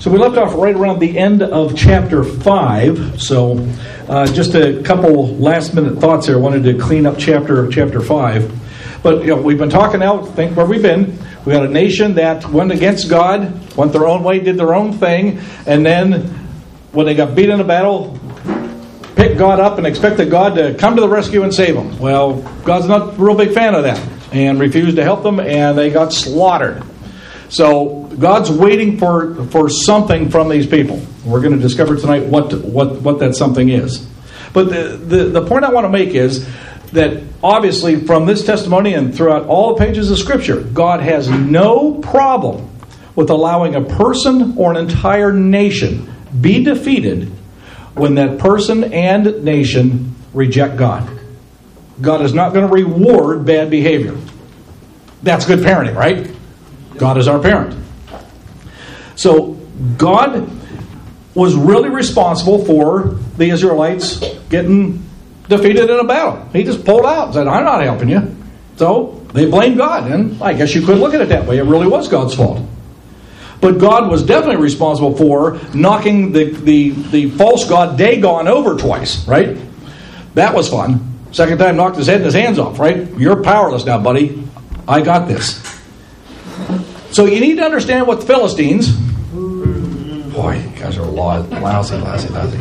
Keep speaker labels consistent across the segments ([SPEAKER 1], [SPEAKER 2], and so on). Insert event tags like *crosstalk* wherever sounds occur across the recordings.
[SPEAKER 1] So we left off right around the end of chapter 5. So uh, just a couple last minute thoughts here. I wanted to clean up chapter chapter 5. But you know, we've been talking out, think where we've been. We got a nation that went against God, went their own way, did their own thing, and then when they got beat in a battle, picked God up and expected God to come to the rescue and save them. Well, God's not a real big fan of that and refused to help them, and they got slaughtered. So God's waiting for, for something from these people. We're going to discover tonight what, what, what that something is. But the, the, the point I want to make is that obviously from this testimony and throughout all the pages of Scripture, God has no problem with allowing a person or an entire nation be defeated when that person and nation reject God. God is not going to reward bad behavior. That's good parenting, right? God is our parent. So God was really responsible for the Israelites getting defeated in a battle. He just pulled out and said, I'm not helping you. So they blamed God. And I guess you could look at it that way. It really was God's fault. But God was definitely responsible for knocking the, the, the false god Dagon over twice, right? That was fun. Second time, knocked his head and his hands off, right? You're powerless now, buddy. I got this. So you need to understand what the Philistines. Boy, you guys are lousy, lousy, lousy.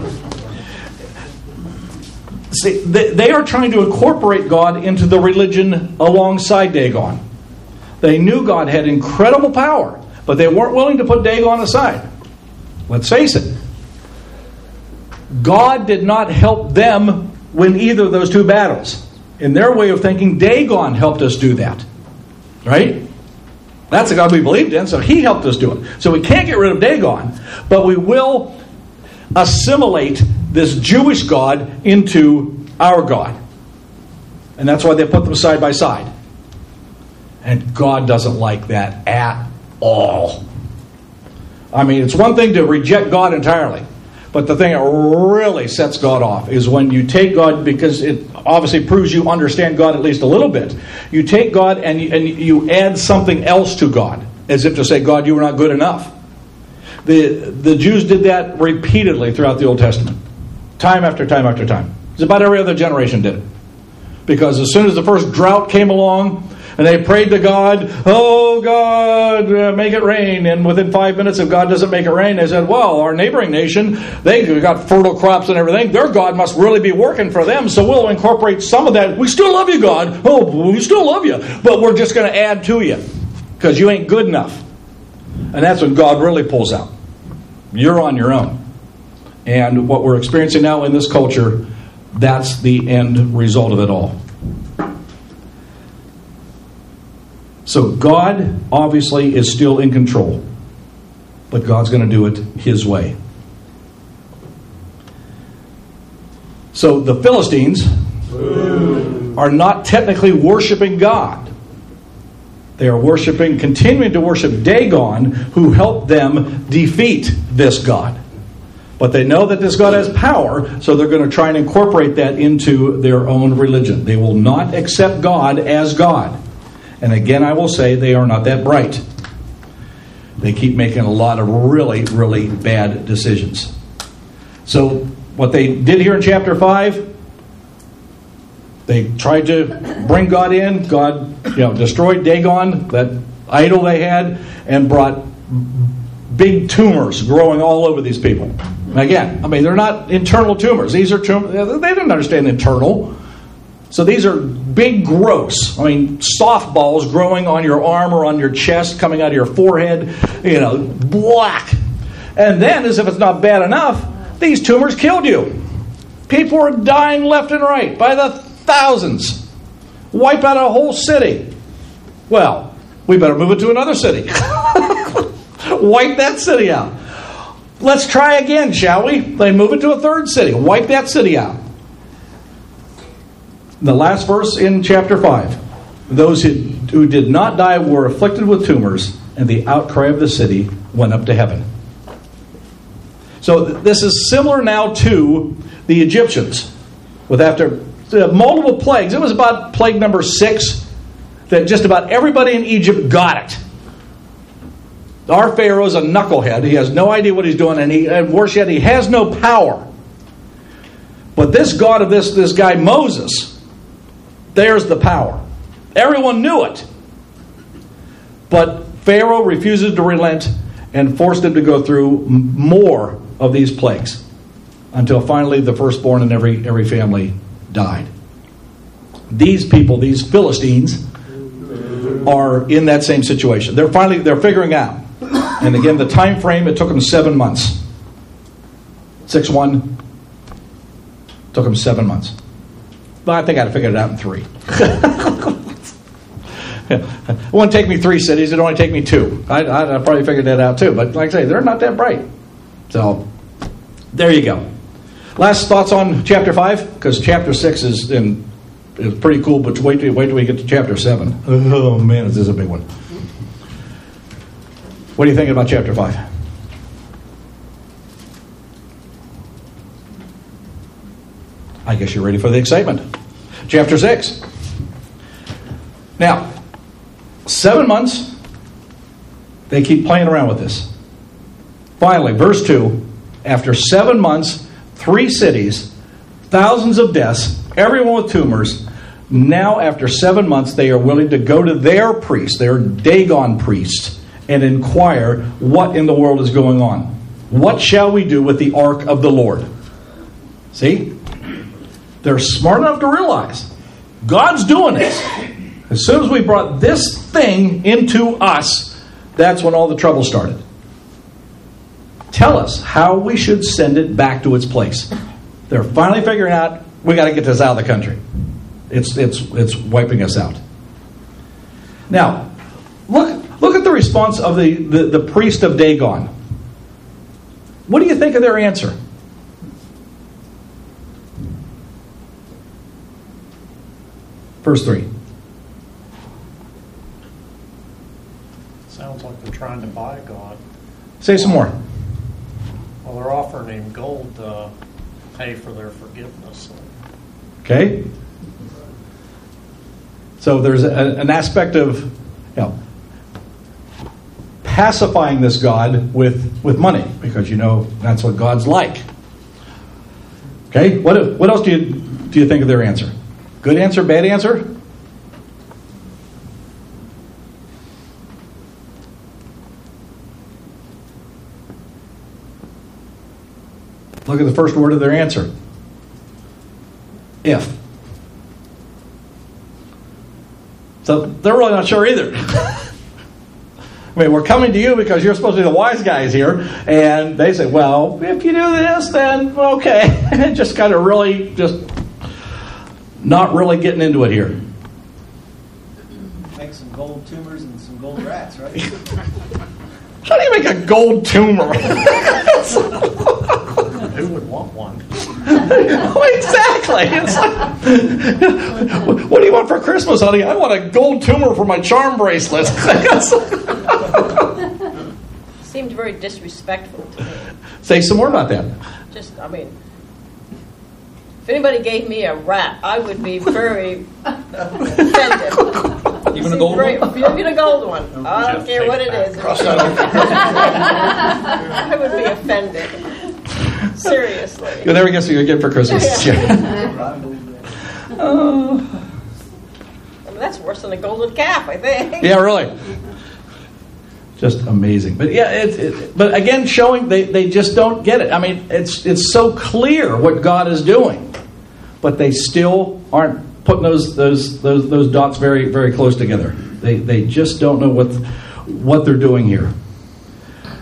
[SPEAKER 1] See, they are trying to incorporate God into the religion alongside Dagon. They knew God had incredible power, but they weren't willing to put Dagon aside. Let's face it. God did not help them win either of those two battles. In their way of thinking, Dagon helped us do that. Right? That's the God we believed in, so he helped us do it. So we can't get rid of Dagon, but we will assimilate this Jewish God into our God. And that's why they put them side by side. And God doesn't like that at all. I mean, it's one thing to reject God entirely. But the thing that really sets God off is when you take God, because it obviously proves you understand God at least a little bit. You take God and and you add something else to God, as if to say, God, you were not good enough. The, the Jews did that repeatedly throughout the Old Testament, time after time after time. It's about every other generation did it. Because as soon as the first drought came along, and they prayed to God, Oh God, uh, make it rain. And within five minutes, if God doesn't make it rain, they said, Well, our neighboring nation, they got fertile crops and everything. Their God must really be working for them. So we'll incorporate some of that. We still love you, God. Oh, we still love you. But we're just going to add to you because you ain't good enough. And that's when God really pulls out. You're on your own. And what we're experiencing now in this culture, that's the end result of it all. So God obviously is still in control, but God's going to do it His way. So the Philistines are not technically worshiping God. They are worshiping, continuing to worship Dagon, who helped them defeat this God. But they know that this God has power, so they're going to try and incorporate that into their own religion. They will not accept God as God. And again, I will say they are not that bright. They keep making a lot of really, really bad decisions. So, what they did here in chapter 5, they tried to bring God in. God, you know, destroyed Dagon, that idol they had, and brought big tumors growing all over these people. Again, I mean, they're not internal tumors. These are tumors. They didn't understand internal. So these are big growths. I mean, softballs growing on your arm or on your chest, coming out of your forehead, you know, black. And then, as if it's not bad enough, these tumors killed you. People are dying left and right by the thousands. Wipe out a whole city. Well, We better move it to another city. *laughs* Wipe that city out. Let's try again, shall we? They move it to a third city. Wipe that city out. The last verse in chapter 5 those who, who did not die were afflicted with tumors, and the outcry of the city went up to heaven. So this is similar now to the Egyptians, with after uh, multiple plagues. It was about plague number six that just about everybody in Egypt got it. Our Pharaoh is a knucklehead. He has no idea what he's doing, and, he, and worse yet, he has no power. But this God of this, this guy Moses, there's the power. Everyone knew it. But Pharaoh refuses to relent and forced them to go through more of these plagues until finally the firstborn in every, every family died. These people, these Philistines, are in that same situation. They're finally they're figuring out. And again, the time frame it took them seven months. Six one took them seven months. But I think I'd have figured it out in three. *laughs* it wouldn't take me three cities; it'd only take me two. I, I, I probably figured that out too. But like I say, they're not that bright. So there you go. Last thoughts on chapter five, because chapter six is in is pretty cool. But wait till wait till we get to chapter seven. Oh man, this is a big one. What are you thinking about chapter five? I guess you're ready for the excitement. Chapter six. Now, seven months. They keep playing around with this. Finally, verse 2 after seven months, three cities, thousands of deaths, everyone with tumors. Now, after seven months, they are willing to go to their priest, their Dagon priest, and inquire what in the world is going on. What shall we do with the ark of the Lord? See? They're smart enough to realize God's doing this. As soon as we brought this thing into us, that's when all the trouble started tell us how we should send it back to its place. They're finally figuring out we got to get this out of the country. It's it's it's wiping us out. Now, look look at the response of the, the, the priest of Dagon. What do you think of their answer? Verse 3.
[SPEAKER 2] Sounds like they're trying to buy God.
[SPEAKER 1] Say some more.
[SPEAKER 2] Well, they're offering him gold to pay for their forgiveness.
[SPEAKER 1] Okay? So there's a, an aspect of, you know, pacifying this God with, with money, because you know that's what God's like. Okay? What, what else do you, do you think of their answer? Good answer, bad answer? Look at the first word of their answer. If. So they're really not sure either. *laughs* I mean, we're coming to you because you're supposed to be the wise guys here. And they say, well, if you do this, then okay. *laughs* just kind of really, just not really getting into it here.
[SPEAKER 3] Make some gold tumors and some gold rats, right?
[SPEAKER 1] How do you make a gold tumor?
[SPEAKER 2] Who would want one? *laughs*
[SPEAKER 1] exactly. It's like, what do you want for Christmas, honey? I want a gold tumor for my charm bracelet.
[SPEAKER 4] Seemed very disrespectful to me.
[SPEAKER 1] Say some more about that.
[SPEAKER 4] Just, I mean, if anybody gave me a rat, I would be very offended. *laughs*
[SPEAKER 3] Even a gold
[SPEAKER 4] Very-
[SPEAKER 3] one?
[SPEAKER 4] Even a gold one. I don't care what
[SPEAKER 2] it
[SPEAKER 4] it
[SPEAKER 2] back.
[SPEAKER 4] is.
[SPEAKER 2] Cross that *laughs*
[SPEAKER 4] I would be offended. Seriously.
[SPEAKER 1] You'll never guess what you get for Christmas. Yeah.
[SPEAKER 3] I believe that.
[SPEAKER 1] Oh.
[SPEAKER 4] I mean, that's worse than a golden calf, I think.
[SPEAKER 1] Yeah, really. Just amazing. But yeah, it, it, but again, showing they, they just don't get it. I mean, it's it's so clear what God is doing, but they still aren't putting those those those, those dots very very close together. They they just don't know what what they're doing here.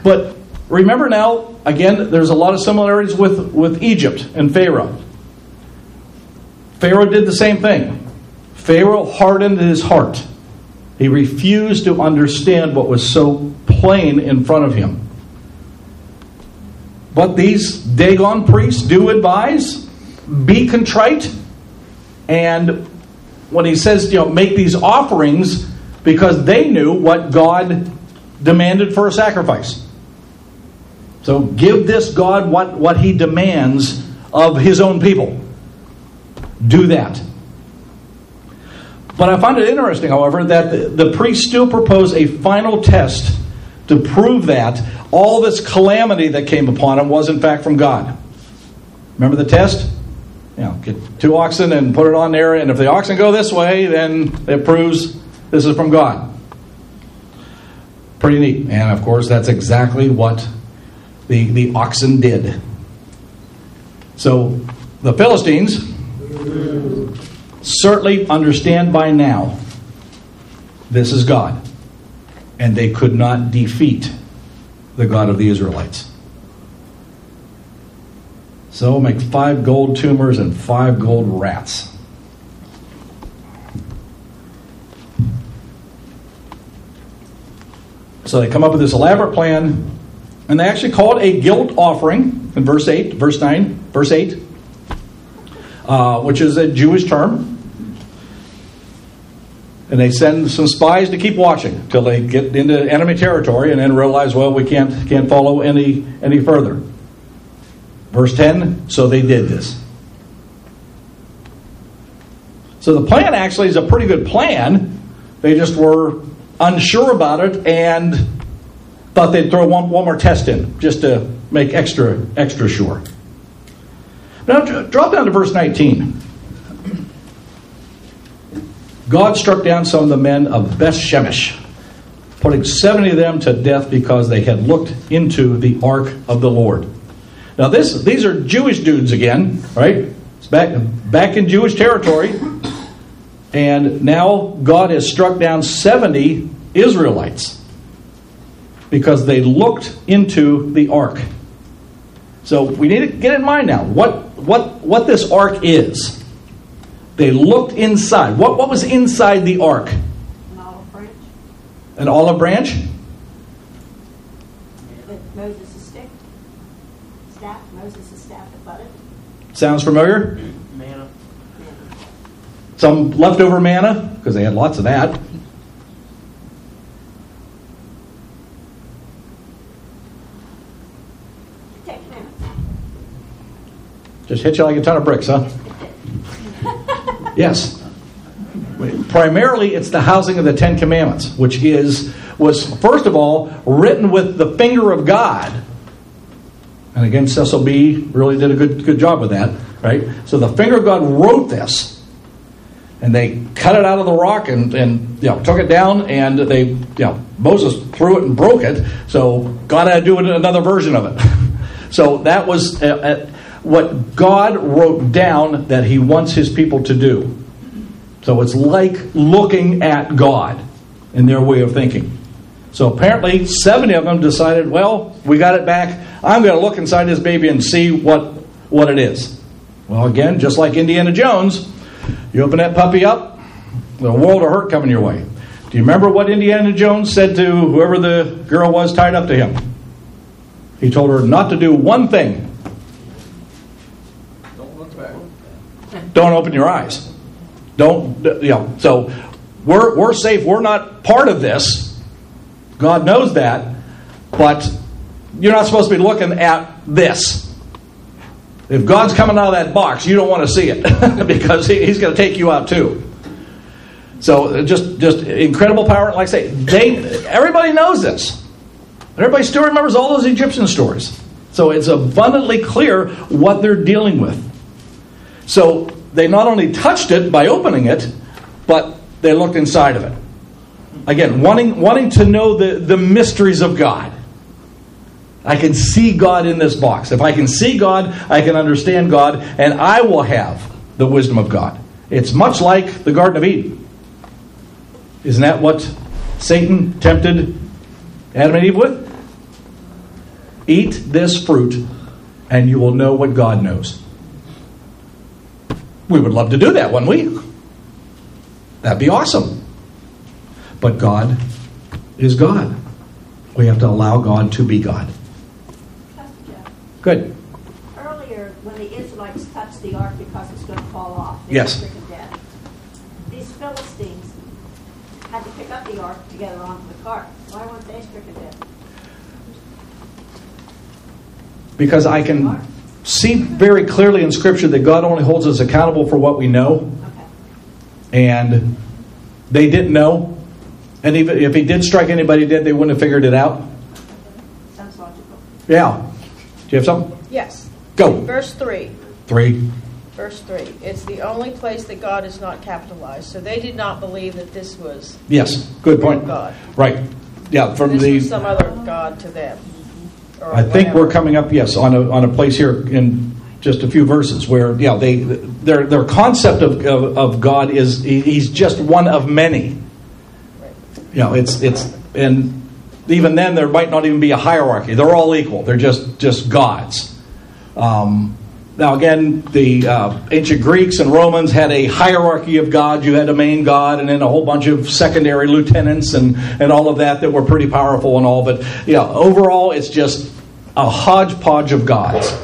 [SPEAKER 1] But remember now, again, there's a lot of similarities with with Egypt and Pharaoh. Pharaoh did the same thing. Pharaoh hardened his heart. He refused to understand what was so plain in front of him. But these Dagon priests do advise be contrite. And when he says, you know, make these offerings, because they knew what God demanded for a sacrifice. So give this God what, what he demands of his own people. Do that. But I find it interesting, however, that the, the priests still propose a final test to prove that all this calamity that came upon him was in fact from God. Remember the test? You know, get two oxen and put it on there, and if the oxen go this way, then it proves this is from God. Pretty neat. And of course, that's exactly what the, the oxen did. So the Philistines certainly understand by now this is God. And they could not defeat the God of the Israelites. So make five gold tumors and five gold rats. So they come up with this elaborate plan, and they actually call it a guilt offering in verse 8, verse 9, verse 8, uh, which is a Jewish term. And they send some spies to keep watching until they get into enemy territory and then realize, well, we can't, can't follow any, any further. Verse 10 so they did this. So the plan actually is a pretty good plan. They just were unsure about it and thought they'd throw one, one more test in just to make extra extra sure. Now drop down to verse 19. God struck down some of the men of Beth Shemesh, putting 70 of them to death because they had looked into the ark of the Lord. Now this these are Jewish dudes again, right? It's back back in Jewish territory. And now God has struck down 70 Israelites because they looked into the ark. So we need to get in mind now what what what this ark is. They looked inside. What what was inside the ark?
[SPEAKER 5] An olive branch
[SPEAKER 1] An olive branch?
[SPEAKER 5] with Moses' stick, staff, Moses' staff that budded.
[SPEAKER 1] Sounds familiar?
[SPEAKER 2] Manna.
[SPEAKER 1] Some leftover manna because they had lots of that. Just hit you like a ton of bricks, huh? Yes. Primarily, it's the housing of the Ten Commandments, which is was first of all written with the finger of God. And again, Cecil B. really did a good good job with that, right? So the finger of God wrote this, and they cut it out of the rock and and you know took it down, and they you know Moses threw it and broke it. So God had to do another version of it. *laughs* so that was. Uh, uh, what God wrote down that He wants His people to do. So it's like looking at God in their way of thinking. So apparently, 70 of them decided, well, we got it back. I'm going to look inside this baby and see what, what it is. Well, again, just like Indiana Jones, you open that puppy up, the world of hurt coming your way. Do you remember what Indiana Jones said to whoever the girl was tied up to him? He told her not to do one thing
[SPEAKER 3] Don't look back.
[SPEAKER 1] Don't open your eyes. Don't, you know, so we're, we're safe. We're not part of this. God knows that. But you're not supposed to be looking at this. If God's coming out of that box, you don't want to see it *laughs* because he, He's going to take you out too. So uh, just just incredible power. Like I say, they everybody knows this. Everybody still remembers all those Egyptian stories. So it's abundantly clear what they're dealing with. So they not only touched it by opening it, but they looked inside of it. Again, wanting, wanting to know the, the mysteries of God. I can see God in this box. If I can see God, I can understand God, and I will have the wisdom of God. It's much like the Garden of Eden. Isn't that what Satan tempted Adam and Eve with? Eat this fruit, and you will know what God knows. We would love to do that, wouldn't we? That'd be awesome. But God is God. We have to allow God to be God. Good.
[SPEAKER 5] earlier, when the Israelites touched the ark because it's going to fall off, they
[SPEAKER 1] Yes.
[SPEAKER 5] were stricken dead. These Philistines had to pick up the ark to get it onto the cart. Why weren't they stricken dead?
[SPEAKER 1] Because I can see very clearly in Scripture that God only holds us accountable for what we know. And they didn't know. And even if he did strike anybody dead, they wouldn't have figured it out.
[SPEAKER 5] Sounds logical.
[SPEAKER 1] Yeah. Do you have something?
[SPEAKER 4] Yes.
[SPEAKER 1] Go.
[SPEAKER 4] Verse 3.
[SPEAKER 1] Three.
[SPEAKER 4] Verse 3. It's the only place that God is not capitalized. So they did not believe that this was
[SPEAKER 1] Yes. Good point.
[SPEAKER 4] God.
[SPEAKER 1] Right. Yeah. From
[SPEAKER 4] this
[SPEAKER 1] the.
[SPEAKER 4] some other God to them.
[SPEAKER 1] I think we're coming up. Yes, on a on a place here in just a few verses where yeah they their their concept of of, of God is he's just one of many. You know, it's it's and even then there might not even be a hierarchy. They're all equal. They're just just gods. Um, now again, the uh, ancient Greeks and Romans had a hierarchy of gods. You had a main god, and then a whole bunch of secondary lieutenants, and and all of that that were pretty powerful and all. But yeah, overall, it's just a hodgepodge of gods.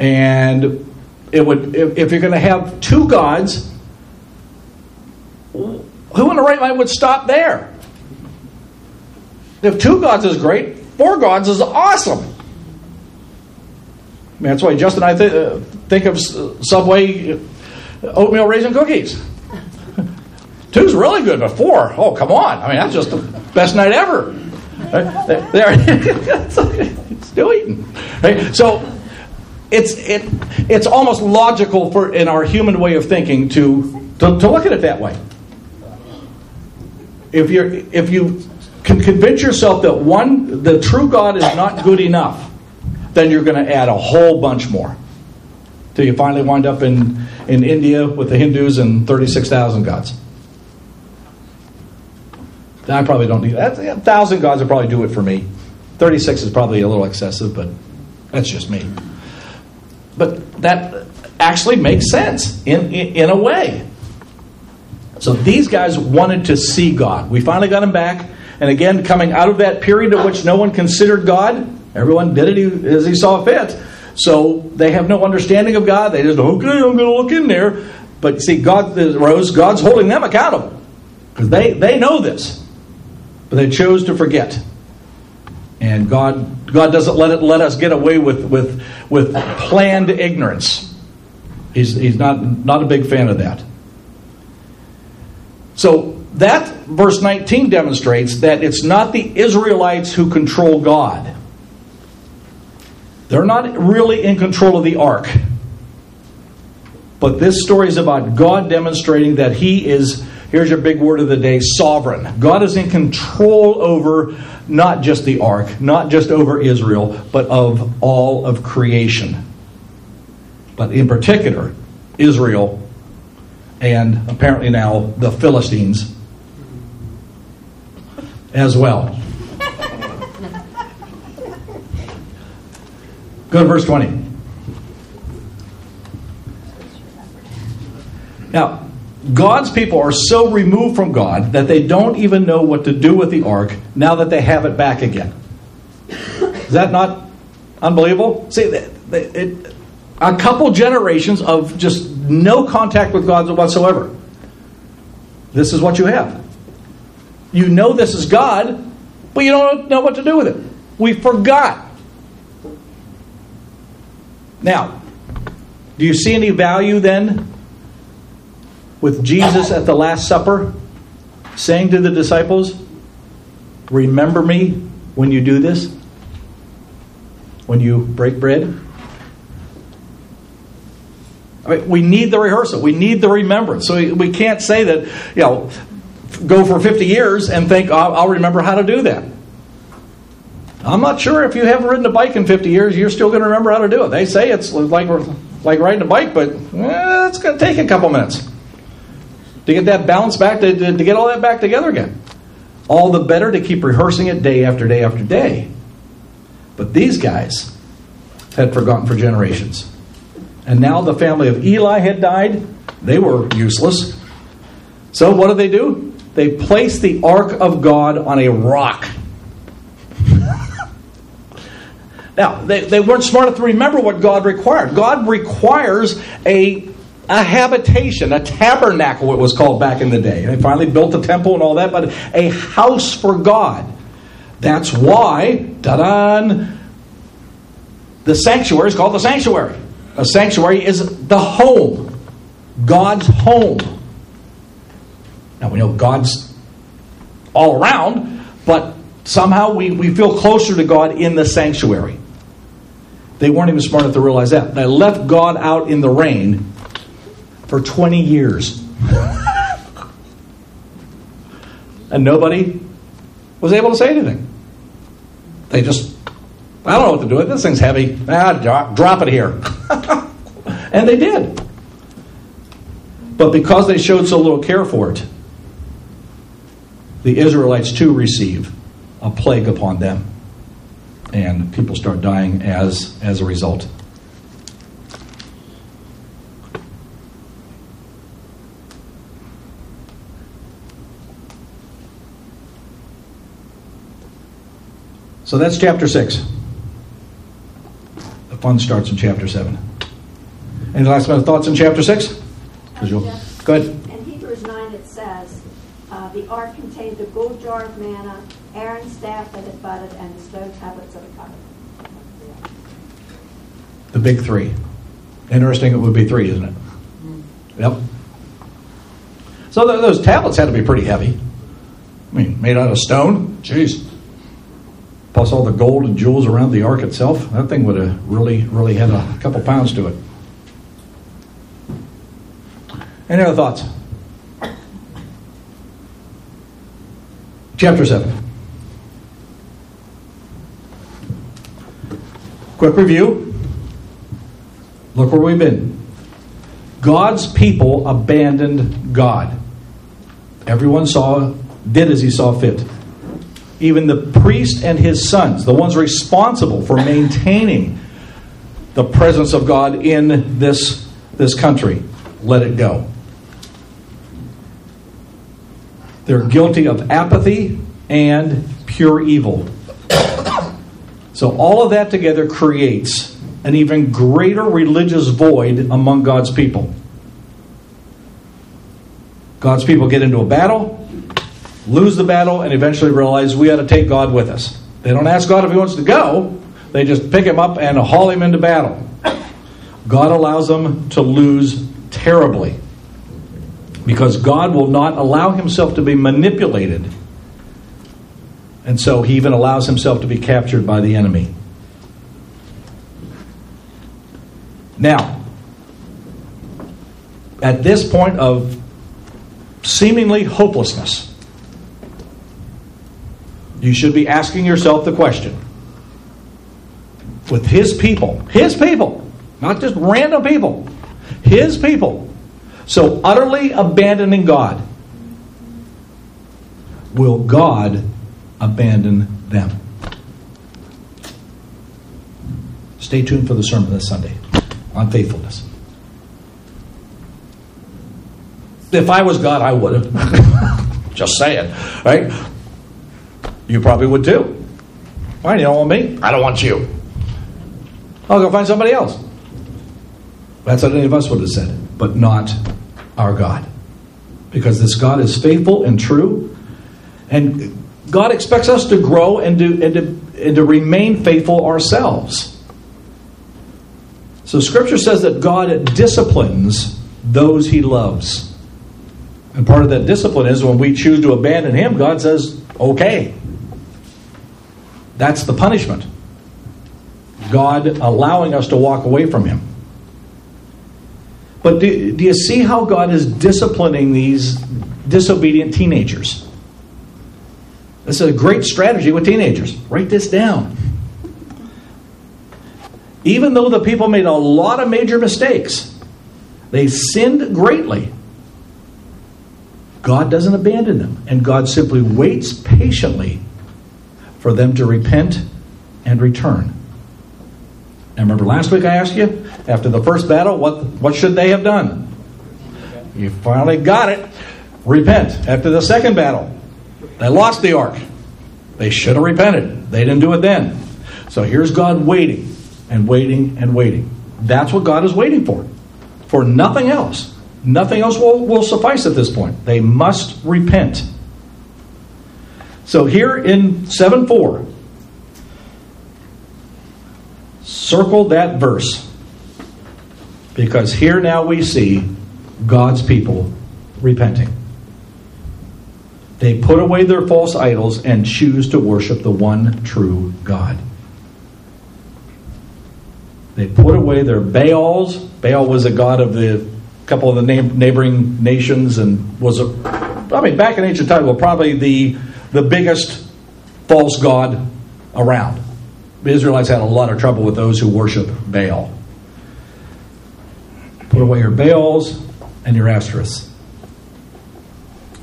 [SPEAKER 1] And it would if, if you're going to have two gods, who in the right mind would stop there? If two gods is great, four gods is awesome. I mean, that's why Justin and I th- uh, think of Subway oatmeal raisin cookies. *laughs* Two's really good, but four, oh, come on. I mean, that's just the best night ever. There- *laughs* still eating. Right? So it's, it, it's almost logical for in our human way of thinking to, to, to look at it that way. If, you're, if you can convince yourself that one, the true God is not good enough, then you're going to add a whole bunch more. Till you finally wind up in, in India with the Hindus and 36,000 gods. I probably don't need that. A thousand gods would probably do it for me. 36 is probably a little excessive, but that's just me. But that actually makes sense in, in, in a way. So these guys wanted to see God. We finally got him back. And again, coming out of that period in which no one considered God, everyone did it as he saw fit. So they have no understanding of God. They just, okay, I'm going to look in there. But see, God, Rose, God's holding them accountable. Because they, they know this. But they chose to forget. And God, God doesn't let it let us get away with, with, with planned ignorance. He's, he's not, not a big fan of that. So that verse 19 demonstrates that it's not the Israelites who control God. They're not really in control of the ark. But this story is about God demonstrating that He is, here's your big word of the day, sovereign. God is in control over not just the ark, not just over Israel, but of all of creation. But in particular, Israel and apparently now the Philistines as well. Go to verse 20. Now, God's people are so removed from God that they don't even know what to do with the ark now that they have it back again. Is that not unbelievable? See, it, it, a couple generations of just no contact with God whatsoever. This is what you have. You know this is God, but you don't know what to do with it. We forgot. Now, do you see any value then with Jesus at the Last Supper saying to the disciples, Remember me when you do this? When you break bread? I mean, we need the rehearsal. We need the remembrance. So we, can't say that, you know, go for 50 years and think, I'll, I'll remember how to do that. I'm not sure if you haven't ridden a bike in 50 years, you're still going to remember how to do it. They say it's like, like riding a bike, but eh, it's going to take a couple minutes to get that balance back, to, to, to get all that back together again. All the better to keep rehearsing it day after day after day. But these guys had forgotten for generations. And now the family of Eli had died. They were useless. So what did they do? they placed the ark of God on a rock. *laughs* now, they, they weren't smart enough to remember what God required. God requires a, a habitation, a tabernacle, it was called back in the day. They finally built the temple and all that, but a house for God. That's why, ta the sanctuary is called the sanctuary. A sanctuary is the home, God's home. Now we know God's all around, but somehow we, we feel closer to God in the sanctuary. They weren't even smart enough to realize that. They left God out in the rain for 20 years. and nobody was able to say anything. They just, I don't know what to do with this thing's heavy. Ah, drop, drop it here. *laughs* and they did. But because they showed so little care for it, the Israelites too receive a plague upon them. And people start dying as, as a result. So that's chapter 6. The fun starts in chapter 7. Any last minute thoughts in chapter 6?
[SPEAKER 5] Jeff,
[SPEAKER 1] Good.
[SPEAKER 5] In Hebrews 9, it says, uh, the ark contained the gold jar of manna, Aaron's staff that had budded, and the stone tablets of the covenant.
[SPEAKER 1] The big three. Interesting, it would be three, isn't it? Yep. So th- those tablets had to be pretty heavy. I mean, made out of stone. Jeez. Plus all the gold and jewels around the ark itself. That thing would have really, really had a couple pounds to it. Any other thoughts? Chapter 7. Quick review. Look where we've been. God's people abandoned God. Everyone saw, did as he saw fit. Even the priest and his sons, the ones responsible for maintaining the presence of God in this, this country, let it go. They're guilty of apathy and pure evil. So, all of that together creates an even greater religious void among God's people. God's people get into a battle, lose the battle, and eventually realize we ought to take God with us. They don't ask God if He wants to go, they just pick Him up and haul Him into battle. God allows them to lose terribly because God will not allow Himself to be manipulated. And so He even allows Himself to be captured by the enemy. Now, at this point of seemingly hopelessness, you should be asking yourself the question with his people, his people, not just random people, his people, so utterly abandoning God, will God abandon them? Stay tuned for the sermon this Sunday on faithfulness. If I was God, I would have. *laughs* Just saying, right? You probably would too. Why? You don't want me? I don't want you. I'll go find somebody else. That's what any of us would have said, but not our God. Because this God is faithful and true, and God expects us to grow and to, and to, and to remain faithful ourselves. So Scripture says that God disciplines those he loves. And part of that discipline is when we choose to abandon him, God says, okay. That's the punishment. God allowing us to walk away from him. But do, do you see how God is disciplining these disobedient teenagers? This is a great strategy with teenagers. Write this down. Even though the people made a lot of major mistakes, they sinned greatly. God doesn't abandon them, and God simply waits patiently for them to repent and return. And remember last week I asked you, after the first battle, what, what should they have done? You finally got it. repent. After the second battle, they lost the ark. They should have repented. They didn't do it then. So here's God waiting and waiting and waiting. That's what God is waiting for. For nothing else. Nothing else will, will suffice at this point. They must repent. So here in 7 4, circle that verse. Because here now we see God's people repenting. They put away their false idols and choose to worship the one true God. They put away their Baals. Baal was a god of the couple of the neighboring nations and was a, I mean, back in ancient times, well, probably the the biggest false god around. The Israelites had a lot of trouble with those who worship Baal. Put away your Baals and your Ashtoreths.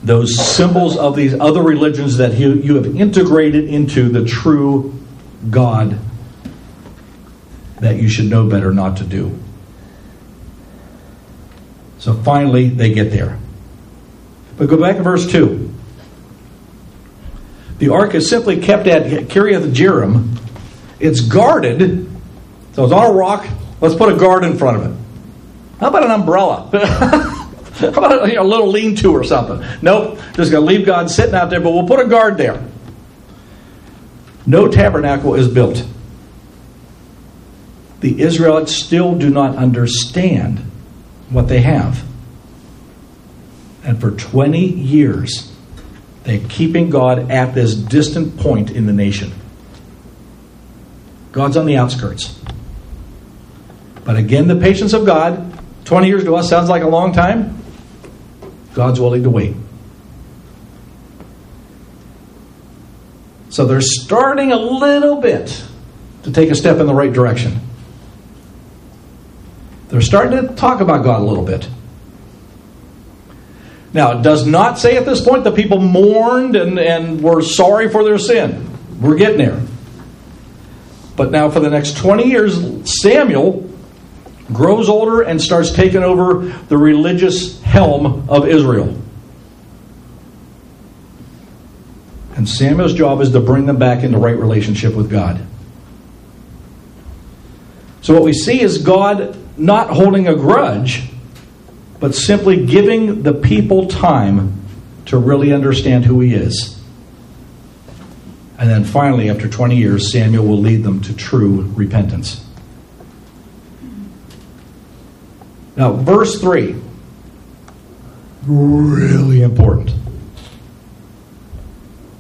[SPEAKER 1] Those symbols of these other religions that you, you have integrated into the true God that you should know better not to do. So finally, they get there. But go back to verse 2. The ark is simply kept at Kiriath Jearim. It's guarded, so it's on a rock. Let's put a guard in front of it. How about an umbrella? *laughs* How about a, you know, a little lean to or something? Nope, just going to leave God sitting out there, but we'll put a guard there. No tabernacle is built. The Israelites still do not understand what they have. And for 20 years, they're keeping God at this distant point in the nation. God's on the outskirts. But again, the patience of God 20 years to us sounds like a long time. God's willing to wait. So they're starting a little bit to take a step in the right direction. They're starting to talk about God a little bit. Now, it does not say at this point that people mourned and, and were sorry for their sin. We're getting there. But now, for the next 20 years, Samuel grows older and starts taking over the religious helm of Israel. And Samuel's job is to bring them back into right relationship with God. So, what we see is God not holding a grudge, but simply giving the people time to really understand who He is. And then finally, after 20 years, Samuel will lead them to true repentance. Now, verse 3, really important.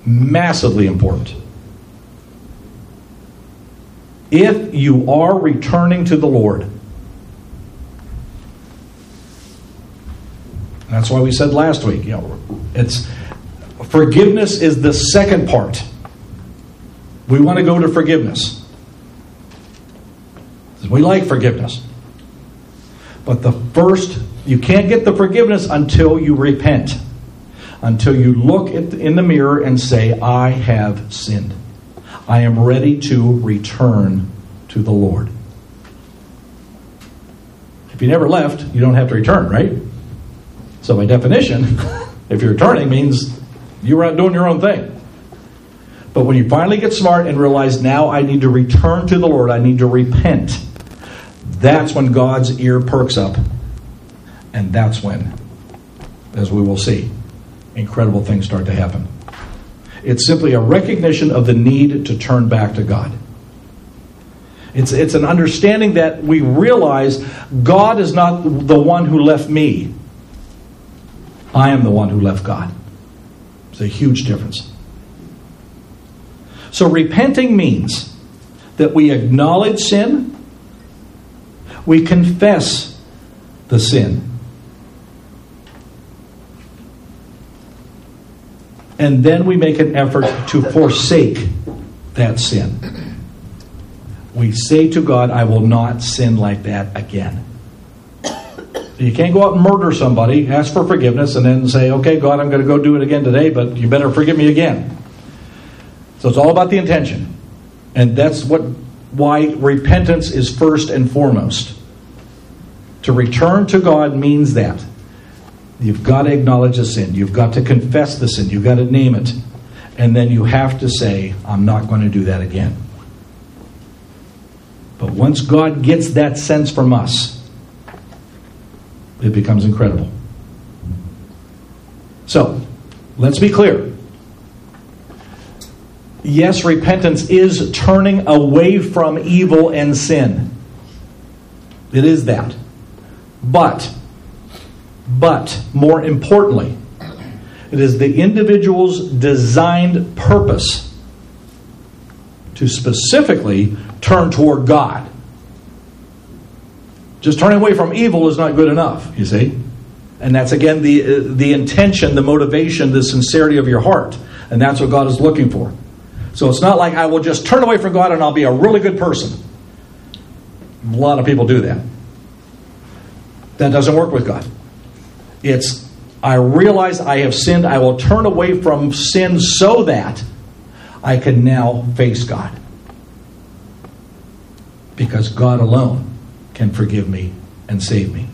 [SPEAKER 1] Massively important. If you are returning to the Lord, that's why we said last week, you know, it's forgiveness is the second part. We want to go to forgiveness. We like forgiveness. But the first, you can't get the forgiveness until you repent, until you look in the mirror and say, I have sinned. I am ready to return to the Lord. If you never left, you don't have to return, right? So, by definition, if you're turning, means you were out doing your own thing. But when you finally get smart and realize now I need to return to the Lord, I need to repent that's when God's ear perks up. And that's when, as we will see, incredible things start to happen. It's simply a recognition of the need to turn back to God. It's, it's an understanding that we realize God is not the one who left me. I am the one who left God. It's a huge difference. So, repenting means that we acknowledge sin, we confess the sin. And then we make an effort to forsake that sin. We say to God, I will not sin like that again. You can't go out and murder somebody, ask for forgiveness, and then say, okay, God, I'm going to go do it again today, but you better forgive me again. So it's all about the intention. And that's what why repentance is first and foremost. To return to God means that. You've got to acknowledge the sin. You've got to confess the sin. You've got to name it. And then you have to say, I'm not going to do that again. But once God gets that sense from us, it becomes incredible. So, let's be clear. Yes, repentance is turning away from evil and sin. It is that. But, but, more importantly, it is the individual's designed purpose to specifically turn toward God. Just turning away from evil is not good enough, you see? And that's again the, uh, the intention, the motivation, the sincerity of your heart. And that's what God is looking for. So it's not like I will just turn away from God and I'll be a really good person. A lot of people do that. That doesn't work with God. It's, I realize I have sinned. I will turn away from sin so that I can now face God. Because God alone can forgive me and save me.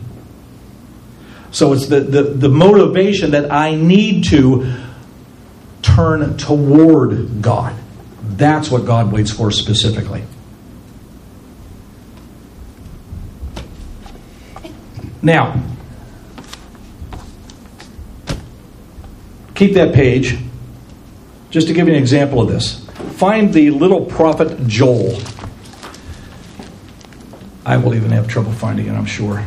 [SPEAKER 1] So it's the, the, the motivation that I need to turn toward God. That's what God waits for specifically. Now, keep that page. Just to give you an example of this, find the little prophet Joel. I will even have trouble finding it, I'm sure.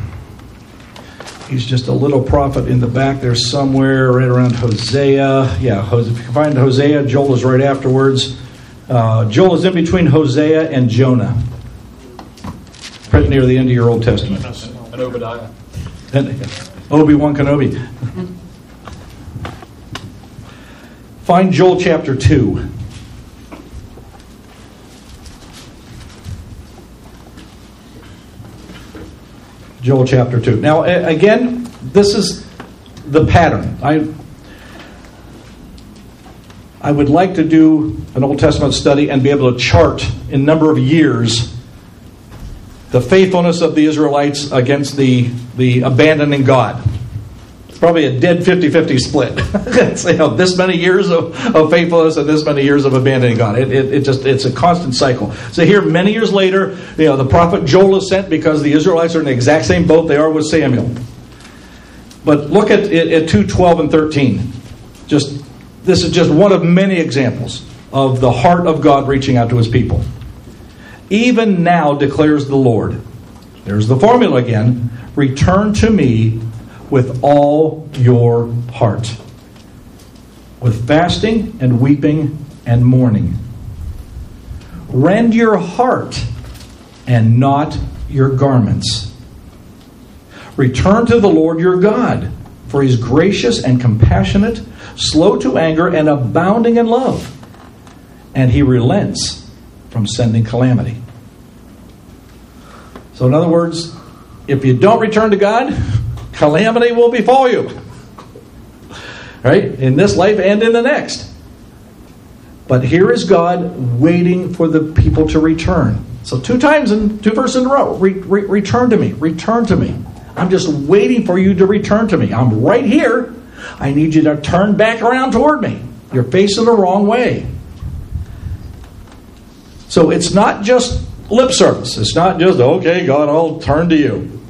[SPEAKER 1] He's just a little prophet in the back there somewhere, right around Hosea. Yeah, if you can find Hosea, Joel is right afterwards. Uh, Joel is in between Hosea and Jonah, right near the end of your Old Testament.
[SPEAKER 3] And Obadiah.
[SPEAKER 1] And Obi Wan Kenobi. *laughs* Find Joel chapter 2. Joel chapter 2. Now, again, this is the pattern. I, I would like to do an Old Testament study and be able to chart in number of years the faithfulness of the Israelites against the, the abandoning God. Probably a dead 50 50 split. *laughs* you know, this many years of, of faithfulness and this many years of abandoning God. It, it, it just it's a constant cycle. So here, many years later, you know, the prophet Joel is sent because the Israelites are in the exact same boat they are with Samuel. But look at, at, at 2 12 and 13. Just this is just one of many examples of the heart of God reaching out to his people. Even now declares the Lord. There's the formula again. Return to me with all your heart, with fasting and weeping and mourning. Rend your heart and not your garments. Return to the Lord your God, for he is gracious and compassionate, slow to anger, and abounding in love. And he relents from sending calamity. So, in other words, if you don't return to God, calamity will befall you. Right? In this life and in the next. But here is God waiting for the people to return. So, two times in two verses in a row re- re- return to me, return to me. I'm just waiting for you to return to me. I'm right here. I need you to turn back around toward me. You're facing the wrong way. So, it's not just lip service. It's not just, okay, God, I'll turn to you.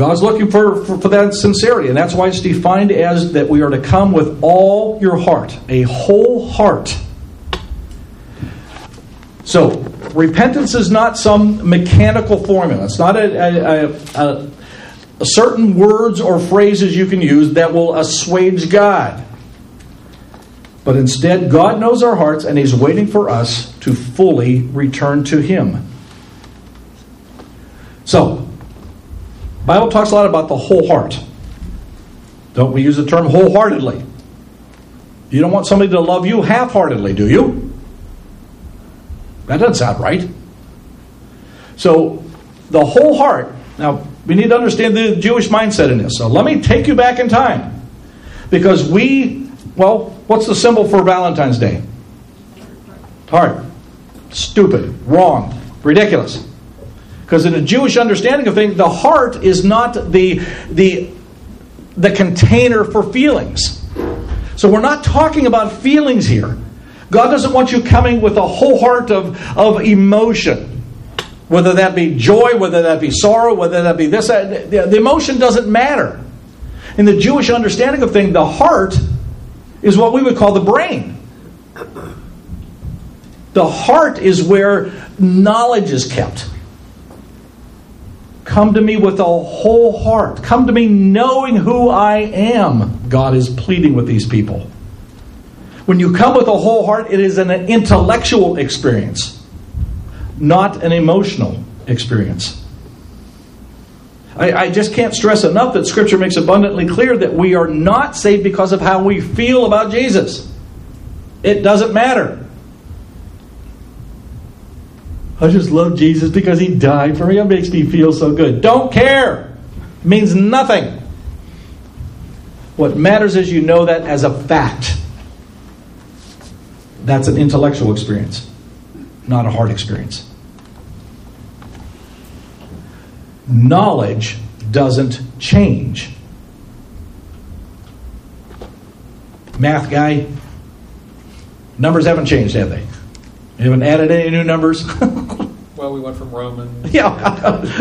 [SPEAKER 1] God's looking for, for, for, that sincerity, and that's why it's defined as that we are to come with all your heart, a whole heart. So, repentance is not some mechanical formula. It's not a, a, a, a certain words or phrases you can use that will assuage God. But instead, God knows our hearts, and He's waiting for us to fully return to Him. So, Bible talks a lot about the whole heart. Don't we use the term wholeheartedly? You don't want somebody to love you half-heartedly, do you? That doesn't sound right. So, the whole heart. Now, we need to understand the Jewish mindset in this. So, let me take you back in time. Because we, well, what's the symbol for Valentine's Day? Heart. Stupid. Wrong. Ridiculous. Because in a Jewish understanding of things, the heart is not the, the the container for feelings. So we're not talking about feelings here. God doesn't want you coming with a whole heart of, of emotion, whether that be joy, whether that be sorrow, whether that be this. Uh, the, the emotion doesn't matter. In the Jewish understanding of things, the heart is what we would call the brain. The heart is where knowledge is kept. Come to me with a whole heart. Come to me knowing who I am. God is pleading with these people. When you come with a whole heart, it is an intellectual experience, not an emotional experience. I, I, just can't stress enough that Scripture makes abundantly clear that we are not saved because of how we feel about Jesus. It doesn't matter. I just love Jesus because he died for me. It makes me feel so good. Don't care. It means nothing. What matters is you know that as a fact. That's an intellectual experience, not a heart experience. Knowledge doesn't change. Math guy, numbers haven't changed, have they? You haven't added any new numbers? *laughs*
[SPEAKER 3] well, we went from Roman. *laughs*
[SPEAKER 1] Yeah,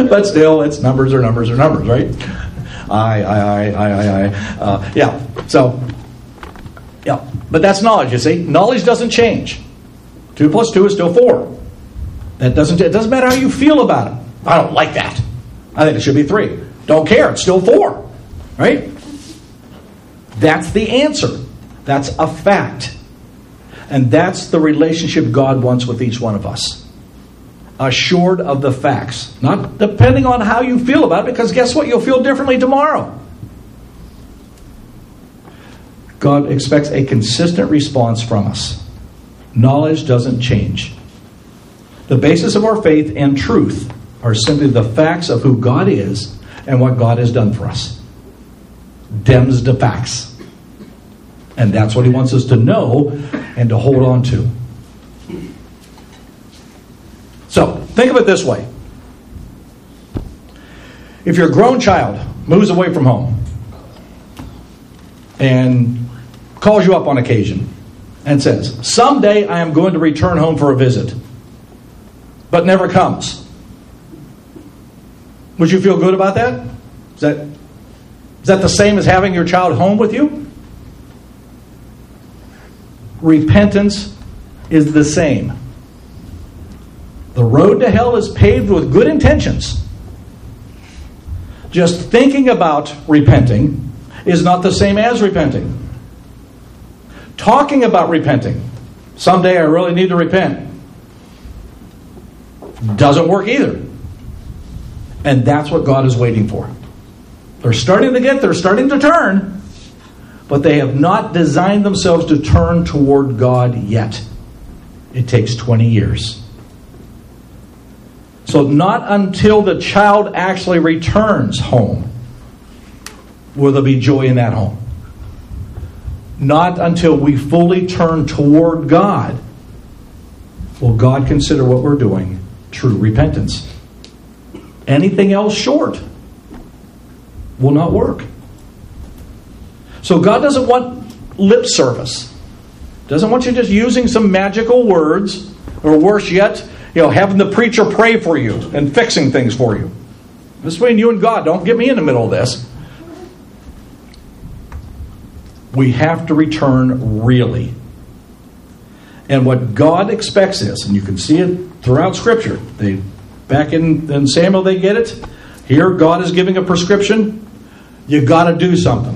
[SPEAKER 1] but still, it's numbers or numbers or numbers, right? I, I, I, I, I, I. Uh, yeah, so, yeah. But that's knowledge, you see. Knowledge doesn't change. 2 plus 2 is still 4. That doesn't, it doesn't matter how you feel about it. I don't like that. I think it should be 3. Don't care, it's still 4. Right? That's the answer. That's a fact. And that's the relationship God wants with each one of us. Assured of the facts. Not depending on how you feel about it, because guess what? You'll feel differently tomorrow. God expects a consistent response from us. Knowledge doesn't change. The basis of our faith and truth are simply the facts of who God is and what God has done for us. Dems de facts. And that's what he wants us to know and to hold on to. So, think of it this way. If your grown child moves away from home and calls you up on occasion and says, Someday I am going to return home for a visit, but never comes. Would you feel good about that? Is that, is that the same as having your child home with you? Repentance is the same. The road to hell is paved with good intentions. Just thinking about repenting is not the same as repenting. Talking about repenting, someday I really need to repent, doesn't work either. And that's what God is waiting for. They're starting to get, they're starting to turn, but they have not designed themselves to turn toward God yet. It takes 20 years. So, not until the child actually returns home will there be joy in that home. Not until we fully turn toward God will God consider what we're doing true repentance. Anything else short will not work. So God doesn't want lip service. Doesn't want you just using some magical words, or worse yet, you know, having the preacher pray for you and fixing things for you. This between you and God. Don't get me in the middle of this. We have to return really. And what God expects is, and you can see it throughout Scripture. They back in, in Samuel they get it. Here God is giving a prescription. You got to do something.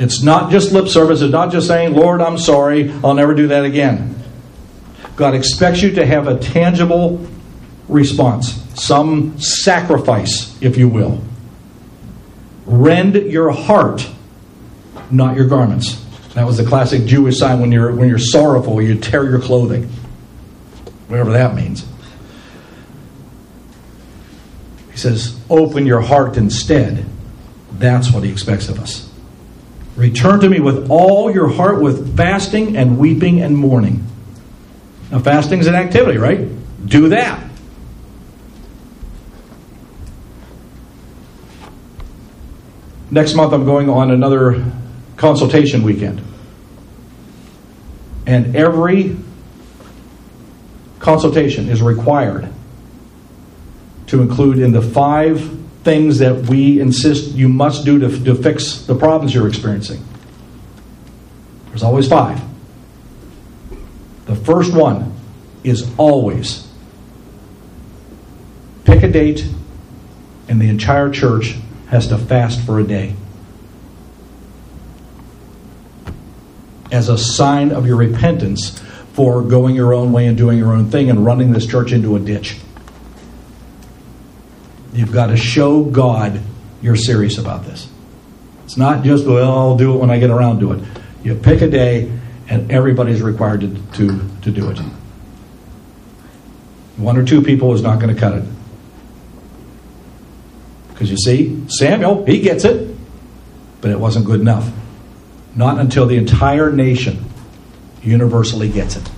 [SPEAKER 1] It's not just lip service. It's not just saying, Lord, I'm sorry. I'll never do that again. God expects you to have a tangible response, some sacrifice, if you will. Rend your heart, not your garments. That was the classic Jewish sign when you're when you're sorrowful, you tear your clothing. Whatever that means. He says, open your heart instead. That's what he expects of us. Return to me with all your heart with fasting and weeping and mourning. Now, fasting is an activity, right? Do that. Next month, I'm going on another consultation weekend. And every consultation is required to include in the five things that we insist you must do to, to fix the problems you're experiencing. There's always five. The first one is always pick a date, and the entire church has to fast for a day. As a sign of your repentance for going your own way and doing your own thing and running this church into a ditch. You've got to show God you're serious about this. It's not just, well, I'll do it when I get around to it. You pick a day, and everybody's required to, to, to do it. One or two people is not going to cut it. Because you see, Samuel, he gets it, but it wasn't good enough. Not until the entire nation universally gets it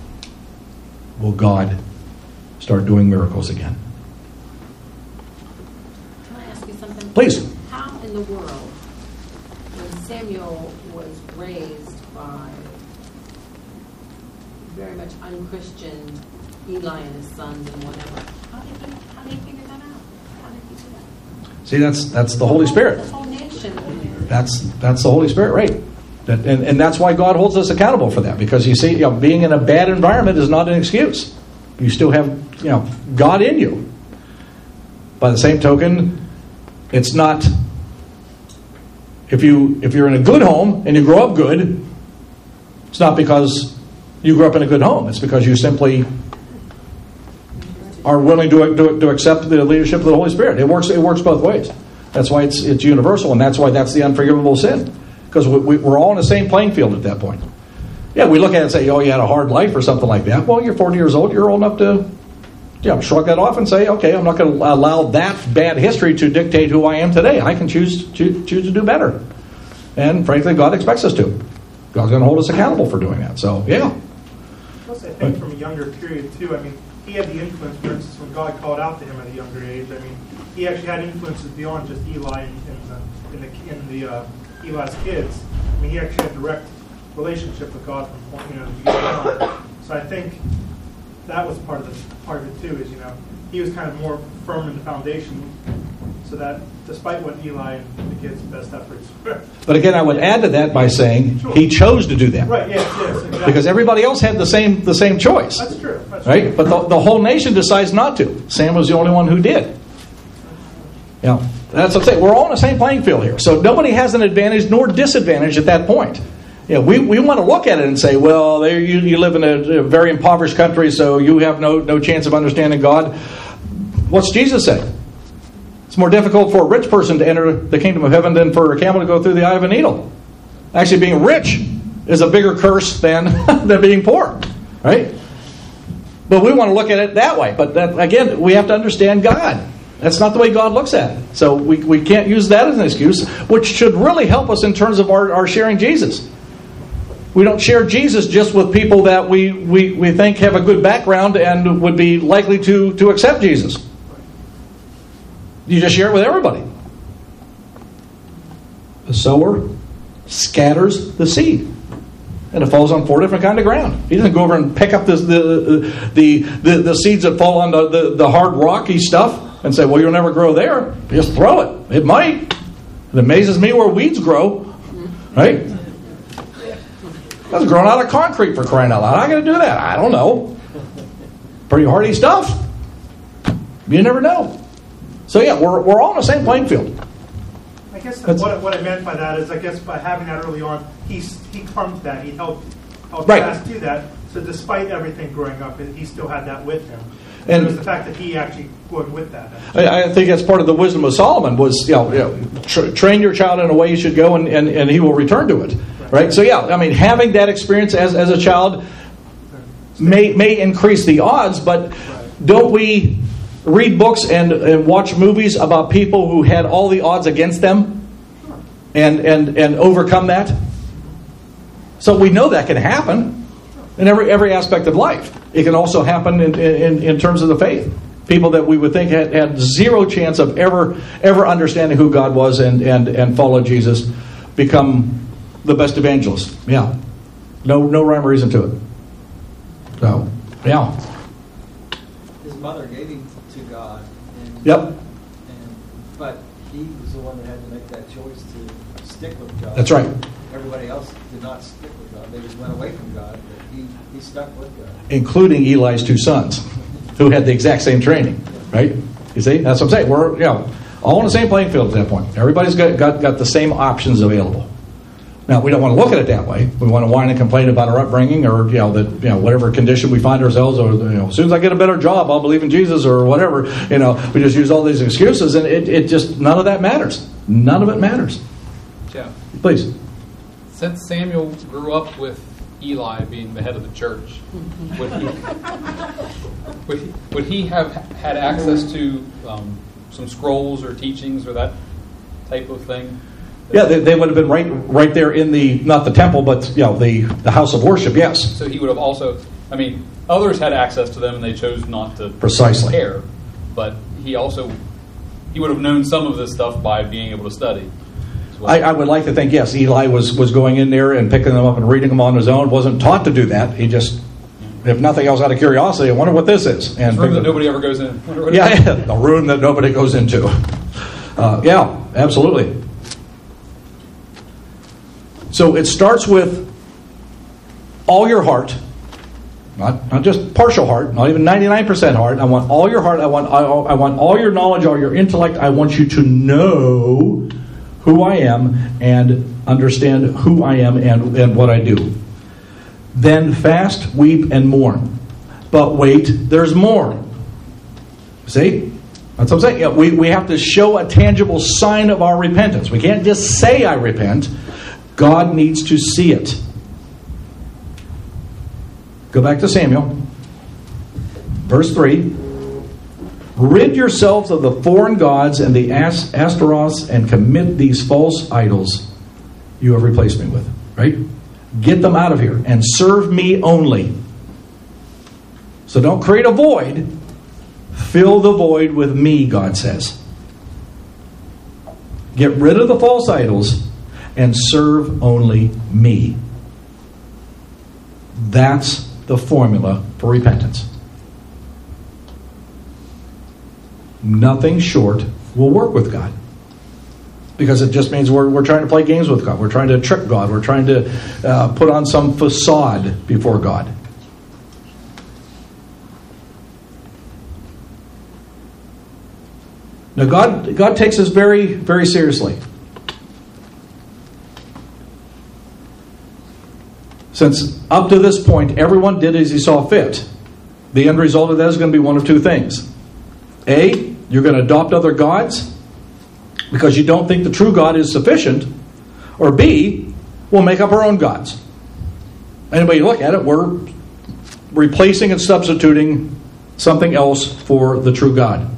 [SPEAKER 1] will God start doing miracles again.
[SPEAKER 6] Can I ask you something?
[SPEAKER 1] Please.
[SPEAKER 6] How in the world, when Samuel was raised by very much unchristian Eli and his sons and whatever, how did he, how did he figure that out? How did he do that?
[SPEAKER 1] See, that's that's the Holy Spirit.
[SPEAKER 6] The whole nation.
[SPEAKER 1] That's that's the Holy Spirit, right? That, and, and that's why God holds us accountable for that. Because you see, you know, being in a bad environment is not an excuse. You still have you know God in you. By the same token, it's not. If you if you're in a good home and you grow up good, it's not because you grew up in a good home. It's because you simply are willing to, to, to accept the leadership of the Holy Spirit. It works. It works both ways. That's why it's it's universal, and that's why that's the unforgivable sin. Because we, we're all in the same playing field at that point. Yeah, we look at it and say, "Oh, you had a hard life" or something like that. Well, you're 40 years old. You're old enough to, yeah, shrug that off and say, "Okay, I'm not going to allow that bad history to dictate who I am today. I can choose choose, choose to do better." And frankly, God expects us to. God's going to hold us accountable for doing that. So, yeah.
[SPEAKER 7] Plus, I think from a younger period too. I mean, he had the influence. For instance, when God called out to him at a younger age, I mean, he actually had influences beyond just Eli and, in the the uh, Eli's kids. I mean, he actually had a direct relationship with God from you know the beginning on. So I think that was part of the part of it too. Is you know he was kind of more firm in the foundation, so that despite what Eli and the kids' best efforts. *laughs*
[SPEAKER 1] But again, I would add to that by saying he chose to do that.
[SPEAKER 7] right. Yes. Yes. Exactly.
[SPEAKER 1] Because everybody else had the same the same choice.
[SPEAKER 7] That's true. That's
[SPEAKER 1] right?
[SPEAKER 7] True.
[SPEAKER 1] But the, the whole nation decides not to. Sam was the only one who did. Yeah. that's what I'm saying. We're all on the same playing field here. So nobody has an advantage nor disadvantage at that point. You know, we, we want to look at it and say, well, you, you live in a, a very impoverished country, so you have no, no chance of understanding God. What's Jesus say? It's more difficult for a rich person to enter the kingdom of heaven than for a camel to go through the eye of a needle. Actually, being rich is a bigger curse than, *laughs* than being poor, right? But we want to look at it that way. But that, again, we have to understand God. That's not the way God looks at it. So we, we can't use that as an excuse, which should really help us in terms of our, our sharing Jesus. We don't share Jesus just with people that we, we, we think have a good background and would be likely to, to accept Jesus. You just share it with everybody. The sower scatters the seed. And it falls on four different kind of ground. He doesn't go over and pick up the, the, the, the, the seeds that fall on the, the, the hard rocky stuff and say, well, you'll never grow there. Just throw it. It might. It amazes me where weeds grow. Right? That's growing out of concrete for crying out loud. How am I going to do that? I don't know. Pretty hardy stuff. You never know. So, yeah, we're, we're all on the same playing field.
[SPEAKER 7] I guess what, what I meant by that is, I guess by having that early on, he clung to that. He helped,
[SPEAKER 1] Right.
[SPEAKER 7] fast to that. So despite everything growing up, he still had that with him.
[SPEAKER 1] And-
[SPEAKER 7] it was the fact that he actually went with that.
[SPEAKER 1] I, I think that's part of the wisdom of Solomon was, you know, you know tra- train your child in a way you should go and, and, and he will return to it. Right? So, yeah, I mean, having that experience as, as a child may, may increase the odds, but don't we read books and, and watch movies about people who had all the odds against them and, and, and overcome that? So we know that can happen in every, every aspect of life. It can also happen in, in, in terms of the faith. people that we would think had, had zero chance of ever ever understanding who God was and, and, and follow Jesus become the best evangelist. Yeah. No no rhyme or reason to it. So yeah.
[SPEAKER 3] His mother gave him to God. And,
[SPEAKER 1] Yep.
[SPEAKER 3] And, but he was the one that had to make that choice to stick with God.
[SPEAKER 1] That's right.
[SPEAKER 3] Everybody else did not stick with God. They just went away from God. But he, he stuck with God.
[SPEAKER 1] Including Eli's two sons, who had the exact same training. Right? You see? That's what I'm saying. We're you know, all on the same playing field at that point. Everybody's got, got, got the same options available. Now we don't want to look at it that way. We want to whine and complain about our upbringing, or you know that you know whatever condition we find ourselves, or you know as soon as I get a better job, I'll believe in Jesus, or whatever. You know, we just use all these excuses, and it, it just none of that matters. None of it matters.
[SPEAKER 8] Jeff,
[SPEAKER 1] Please.
[SPEAKER 8] since Samuel grew up with Eli being the head of the church, would he, would he, would he have had access to um, some scrolls or teachings or that type of thing?
[SPEAKER 1] Yeah, they, they would have been right right there in the not the temple, but you know the the house of worship. Yes.
[SPEAKER 8] So he would have also, I mean, others had access to them and they chose not to
[SPEAKER 1] Precisely.
[SPEAKER 8] care. But he also, he would have known some of this stuff by being able to study.
[SPEAKER 1] I, I would like to think yes, Eli was was going in there and picking them up and reading them on his own. wasn't taught to do that. He just, if nothing else, out of curiosity, I wonder what this is. And
[SPEAKER 8] room that nobody ever goes in. *laughs*
[SPEAKER 1] Yeah, the room that nobody goes into. Uh, yeah, absolutely. So it starts with all your heart, not, not just partial heart, not even 99% heart. I want all your heart. I want, I, I want all your knowledge, all your intellect. I want you to know who I am and understand who I am and, and what I do. Then fast, weep, and mourn. But wait, there's more. See? That's what I'm saying. We, we have to show a tangible sign of our repentance. We can't just say, I repent. God needs to see it. Go back to Samuel. Verse 3 Rid yourselves of the foreign gods and the As- Astaroths and commit these false idols you have replaced me with. Right? Get them out of here and serve me only. So don't create a void. Fill the void with me, God says. Get rid of the false idols and serve only me. That's the formula for repentance. Nothing short will work with God. Because it just means we're, we're trying to play games with God. We're trying to trick God. We're trying to uh, put on some facade before God. Now, God, God takes this very, very seriously. Since up to this point, everyone did as he saw fit, the end result of that is going to be one of two things. A, you're going to adopt other gods because you don't think the true God is sufficient. Or B, we'll make up our own gods. Anybody look at it, we're replacing and substituting something else for the true God.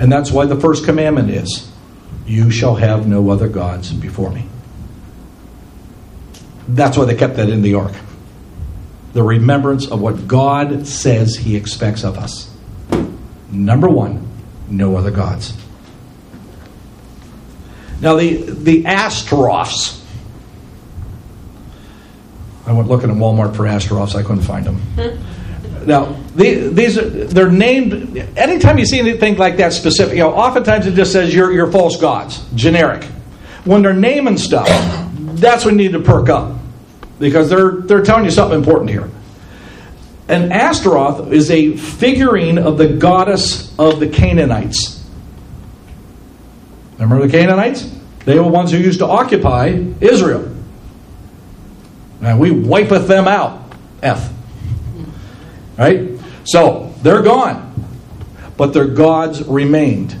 [SPEAKER 1] And that's why the first commandment is You shall have no other gods before me. That's why they kept that in the ark. The remembrance of what God says He expects of us. Number one, no other gods. Now, the, the Astaroths. I went looking at Walmart for Astaroths, I couldn't find them. *laughs* Now, the, these are, they're named. Anytime you see anything like that specific, you know, oftentimes it just says you're, you're false gods, generic. When they're naming stuff, that's when you need to perk up because they're they're telling you something important here. An Astaroth is a figurine of the goddess of the Canaanites. Remember the Canaanites? They were ones who used to occupy Israel. And we wipeth them out. F. Right? So, they're gone. But their gods remained.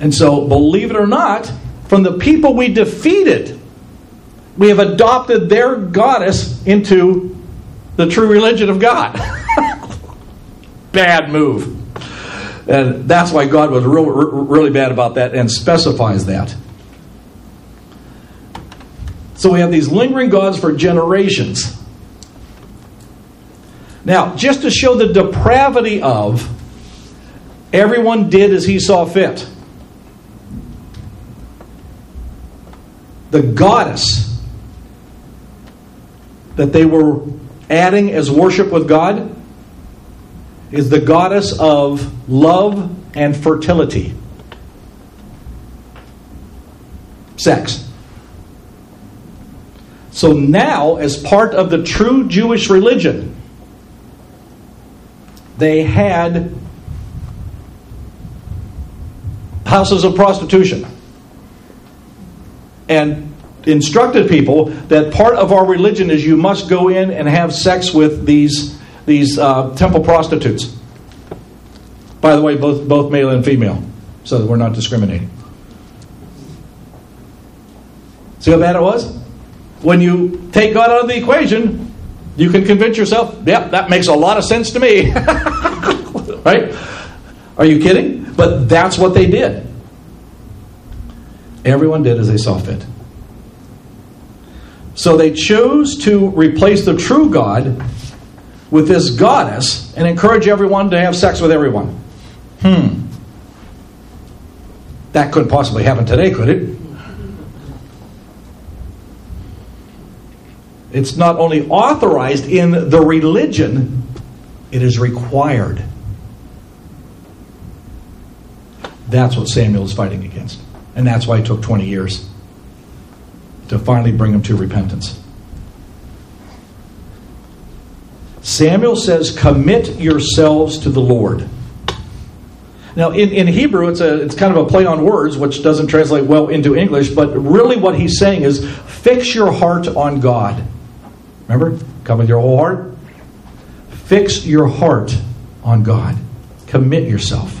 [SPEAKER 1] And so, believe it or not, from the people we defeated, we have adopted their goddess into the true religion of God. *laughs* Bad move. And that's why God was real, really bad about that and specifies that. So we have these lingering gods for generations. Now, just to show the depravity of, everyone did as he saw fit. The goddess that they were adding as worship with God is the goddess of love and fertility. Sex. So now, as part of the true Jewish religion, they had houses of prostitution and instructed people that part of our religion is you must go in and have sex with these these uh, temple prostitutes. By the way, both both male and female, so that we're not discriminating. See how bad it was? When you take God out of the equation, you can convince yourself, yep, that makes a lot of sense to me. *laughs* right? Are you kidding? But that's what they did. Everyone did as they saw fit. So they chose to replace the true God with this goddess and encourage everyone to have sex with everyone. Hmm. That couldn't possibly happen today, could it? It's not only authorized in the religion, it is required. That's what Samuel is fighting against. And that's why it took 20 years to finally bring them to repentance. Samuel says, Commit yourselves to the Lord. Now, in, in Hebrew, it's, a, it's kind of a play on words, which doesn't translate well into English, but really what he's saying is fix your heart on God. Remember? Come with your whole heart. Fix your heart on God. Commit yourself.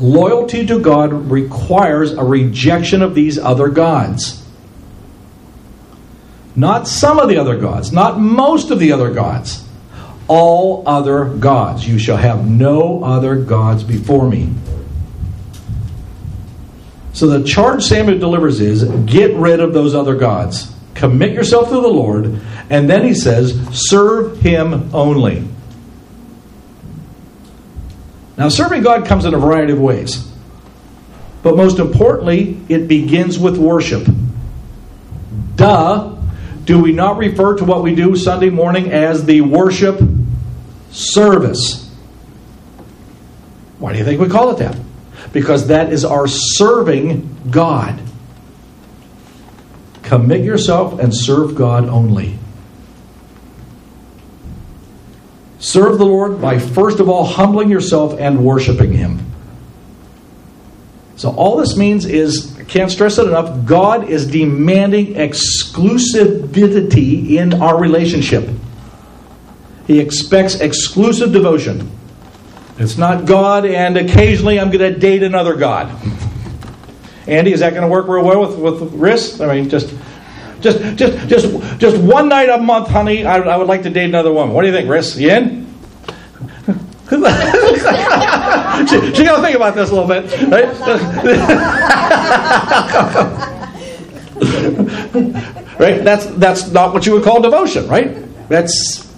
[SPEAKER 1] Loyalty to God requires a rejection of these other gods. Not some of the other gods, not most of the other gods. All other gods. You shall have no other gods before me. So the charge Samuel delivers is get rid of those other gods. Commit yourself to the Lord. And then he says, serve him only. Now, serving God comes in a variety of ways. But most importantly, it begins with worship. Duh. Do we not refer to what we do Sunday morning as the worship service? Why do you think we call it that? Because that is our serving God. Commit yourself and serve God only. Serve the Lord by first of all humbling yourself and worshiping Him. So, all this means is, I can't stress it enough, God is demanding exclusivity in our relationship. He expects exclusive devotion. It's not God, and occasionally I'm going to date another God. *laughs* Andy, is that going to work real well with, with Riss? I mean, just. Just, just, just, just one night a month, honey. I, I would like to date another woman. What do you think, Riss? You in? *laughs* she, she got to think about this a little bit, right? *laughs* right? That's that's not what you would call devotion, right? That's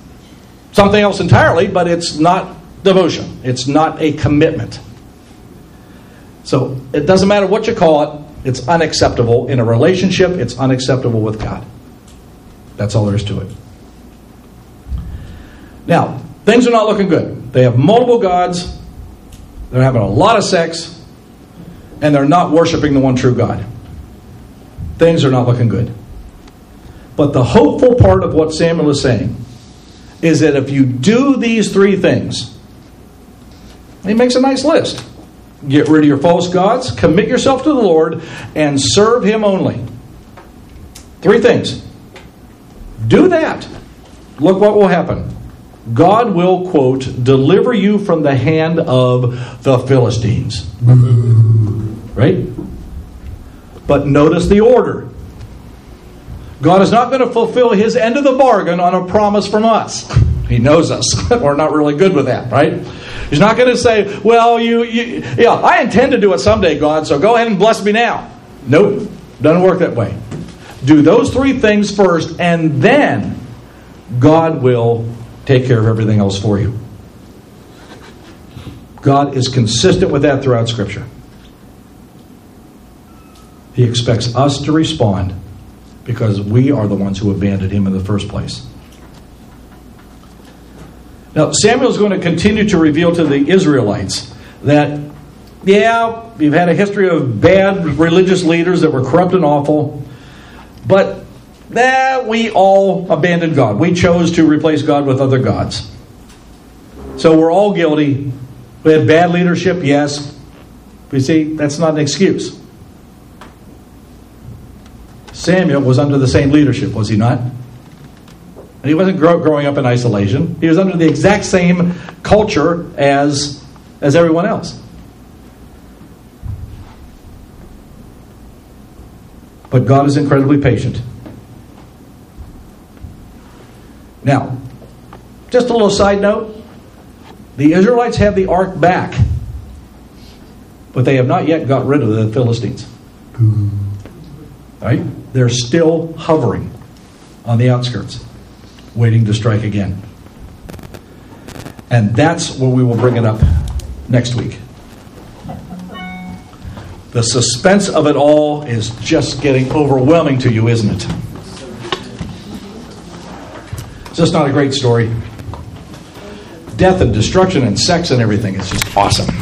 [SPEAKER 1] something else entirely, but it's not devotion. It's not a commitment. So it doesn't matter what you call it. It's unacceptable in a relationship. It's unacceptable with God. That's all there is to it. Now, things are not looking good. They have multiple gods. They're having a lot of sex, and they're not worshiping the one true God. Things are not looking good. But the hopeful part of what Samuel is saying is that if you do these three things, he makes a nice list. Get rid of your false gods, commit yourself to the Lord, and serve Him only. Three things. Do that. Look what will happen. God will, quote, deliver you from the hand of the Philistines. *laughs* Right? But notice the order. God is not going to fulfill his end of the bargain on a promise from us. He knows us. *laughs* We're not really good with that, right? He's not going to say, "Well, you, you, yeah, I intend to do it someday, God. So go ahead and bless me now." Nope, doesn't work that way. Do those three things first, and then God will take care of everything else for you. God is consistent with that throughout Scripture. He expects us to respond because we are the ones who abandoned him in the first place. Now, Samuel is going to continue to reveal to the Israelites that, yeah, we've had a history of bad religious leaders that were corrupt and awful, but that we all abandoned God. We chose to replace God with other gods. So we're all guilty. We had bad leadership, yes. But see, that's not an excuse. Samuel was under the same leadership, was he not? And he wasn't grow, growing up in isolation. He was under the exact same culture as, as everyone else. But God is incredibly patient. Now, just a little side note the Israelites have the ark back, but they have not yet got rid of the Philistines. Right? They're still hovering on the outskirts, waiting to strike again. And that's where we will bring it up next week. The suspense of it all is just getting overwhelming to you, isn't it? It's just not a great story. Death and destruction and sex and everything is just awesome.